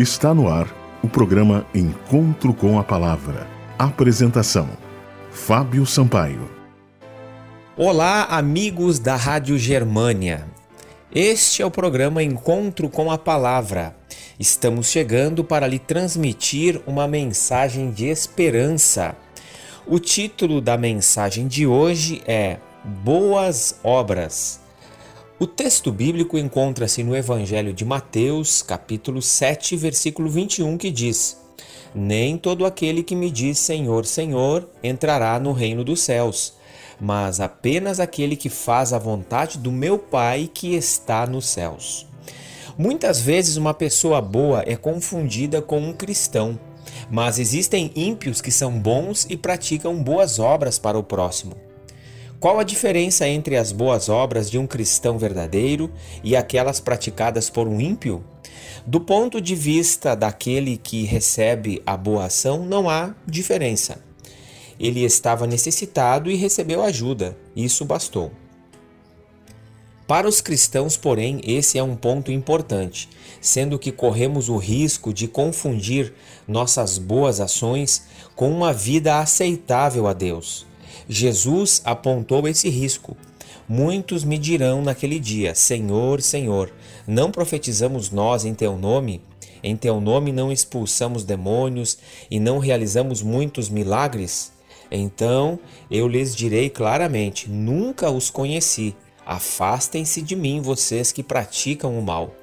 Está no ar o programa Encontro com a Palavra. Apresentação: Fábio Sampaio. Olá, amigos da Rádio Germânia. Este é o programa Encontro com a Palavra. Estamos chegando para lhe transmitir uma mensagem de esperança. O título da mensagem de hoje é Boas Obras. O texto bíblico encontra-se no Evangelho de Mateus, capítulo 7, versículo 21, que diz: Nem todo aquele que me diz Senhor, Senhor entrará no reino dos céus, mas apenas aquele que faz a vontade do meu Pai que está nos céus. Muitas vezes uma pessoa boa é confundida com um cristão, mas existem ímpios que são bons e praticam boas obras para o próximo. Qual a diferença entre as boas obras de um cristão verdadeiro e aquelas praticadas por um ímpio? Do ponto de vista daquele que recebe a boa ação, não há diferença. Ele estava necessitado e recebeu ajuda, isso bastou. Para os cristãos, porém, esse é um ponto importante, sendo que corremos o risco de confundir nossas boas ações com uma vida aceitável a Deus. Jesus apontou esse risco. Muitos me dirão naquele dia: Senhor, Senhor, não profetizamos nós em teu nome? Em teu nome não expulsamos demônios e não realizamos muitos milagres? Então eu lhes direi claramente: nunca os conheci. Afastem-se de mim, vocês que praticam o mal.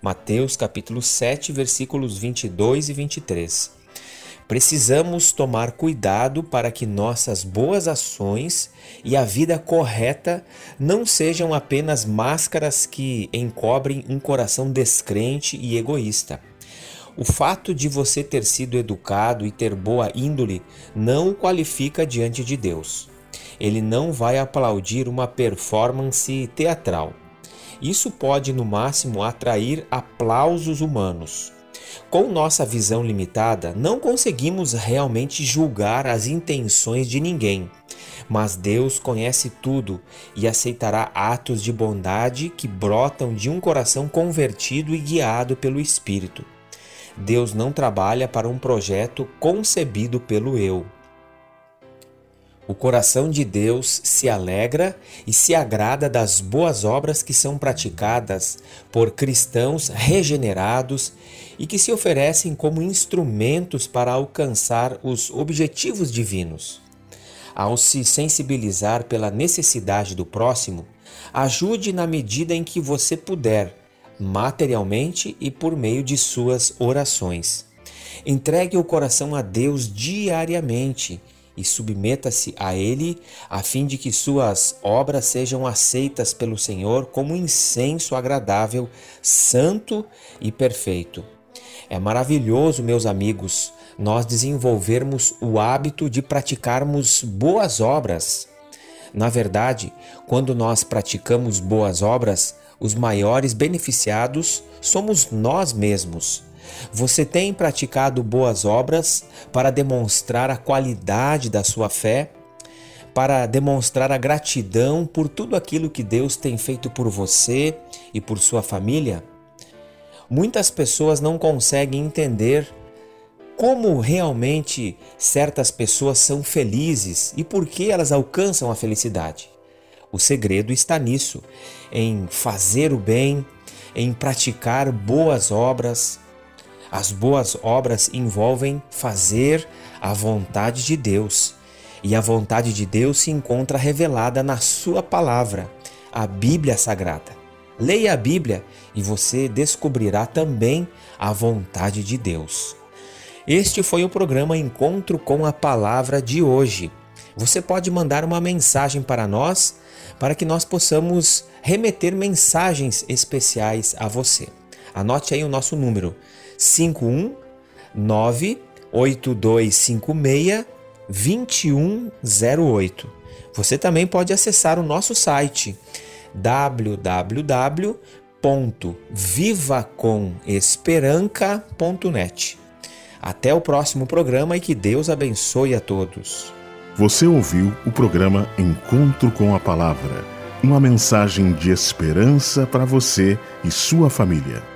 Mateus capítulo 7, versículos 22 e 23. Precisamos tomar cuidado para que nossas boas ações e a vida correta não sejam apenas máscaras que encobrem um coração descrente e egoísta. O fato de você ter sido educado e ter boa índole não o qualifica diante de Deus. Ele não vai aplaudir uma performance teatral. Isso pode, no máximo, atrair aplausos humanos. Com nossa visão limitada, não conseguimos realmente julgar as intenções de ninguém, mas Deus conhece tudo e aceitará atos de bondade que brotam de um coração convertido e guiado pelo Espírito. Deus não trabalha para um projeto concebido pelo eu. O coração de Deus se alegra e se agrada das boas obras que são praticadas por cristãos regenerados e que se oferecem como instrumentos para alcançar os objetivos divinos. Ao se sensibilizar pela necessidade do próximo, ajude na medida em que você puder, materialmente e por meio de suas orações. Entregue o coração a Deus diariamente e submeta-se a Ele, a fim de que suas obras sejam aceitas pelo Senhor como incenso agradável, santo e perfeito. É maravilhoso, meus amigos, nós desenvolvermos o hábito de praticarmos boas obras. Na verdade, quando nós praticamos boas obras, os maiores beneficiados somos nós mesmos você tem praticado boas obras para demonstrar a qualidade da sua fé, para demonstrar a gratidão por tudo aquilo que Deus tem feito por você e por sua família? Muitas pessoas não conseguem entender como realmente certas pessoas são felizes e por que elas alcançam a felicidade. O segredo está nisso, em fazer o bem, em praticar boas obras, as boas obras envolvem fazer a vontade de Deus. E a vontade de Deus se encontra revelada na Sua palavra, a Bíblia Sagrada. Leia a Bíblia e você descobrirá também a vontade de Deus. Este foi o programa Encontro com a Palavra de hoje. Você pode mandar uma mensagem para nós para que nós possamos remeter mensagens especiais a você. Anote aí o nosso número 519 8256 2108. Você também pode acessar o nosso site www.vivacomesperanca.net. Até o próximo programa e que Deus abençoe a todos. Você ouviu o programa Encontro com a Palavra, uma mensagem de esperança para você e sua família.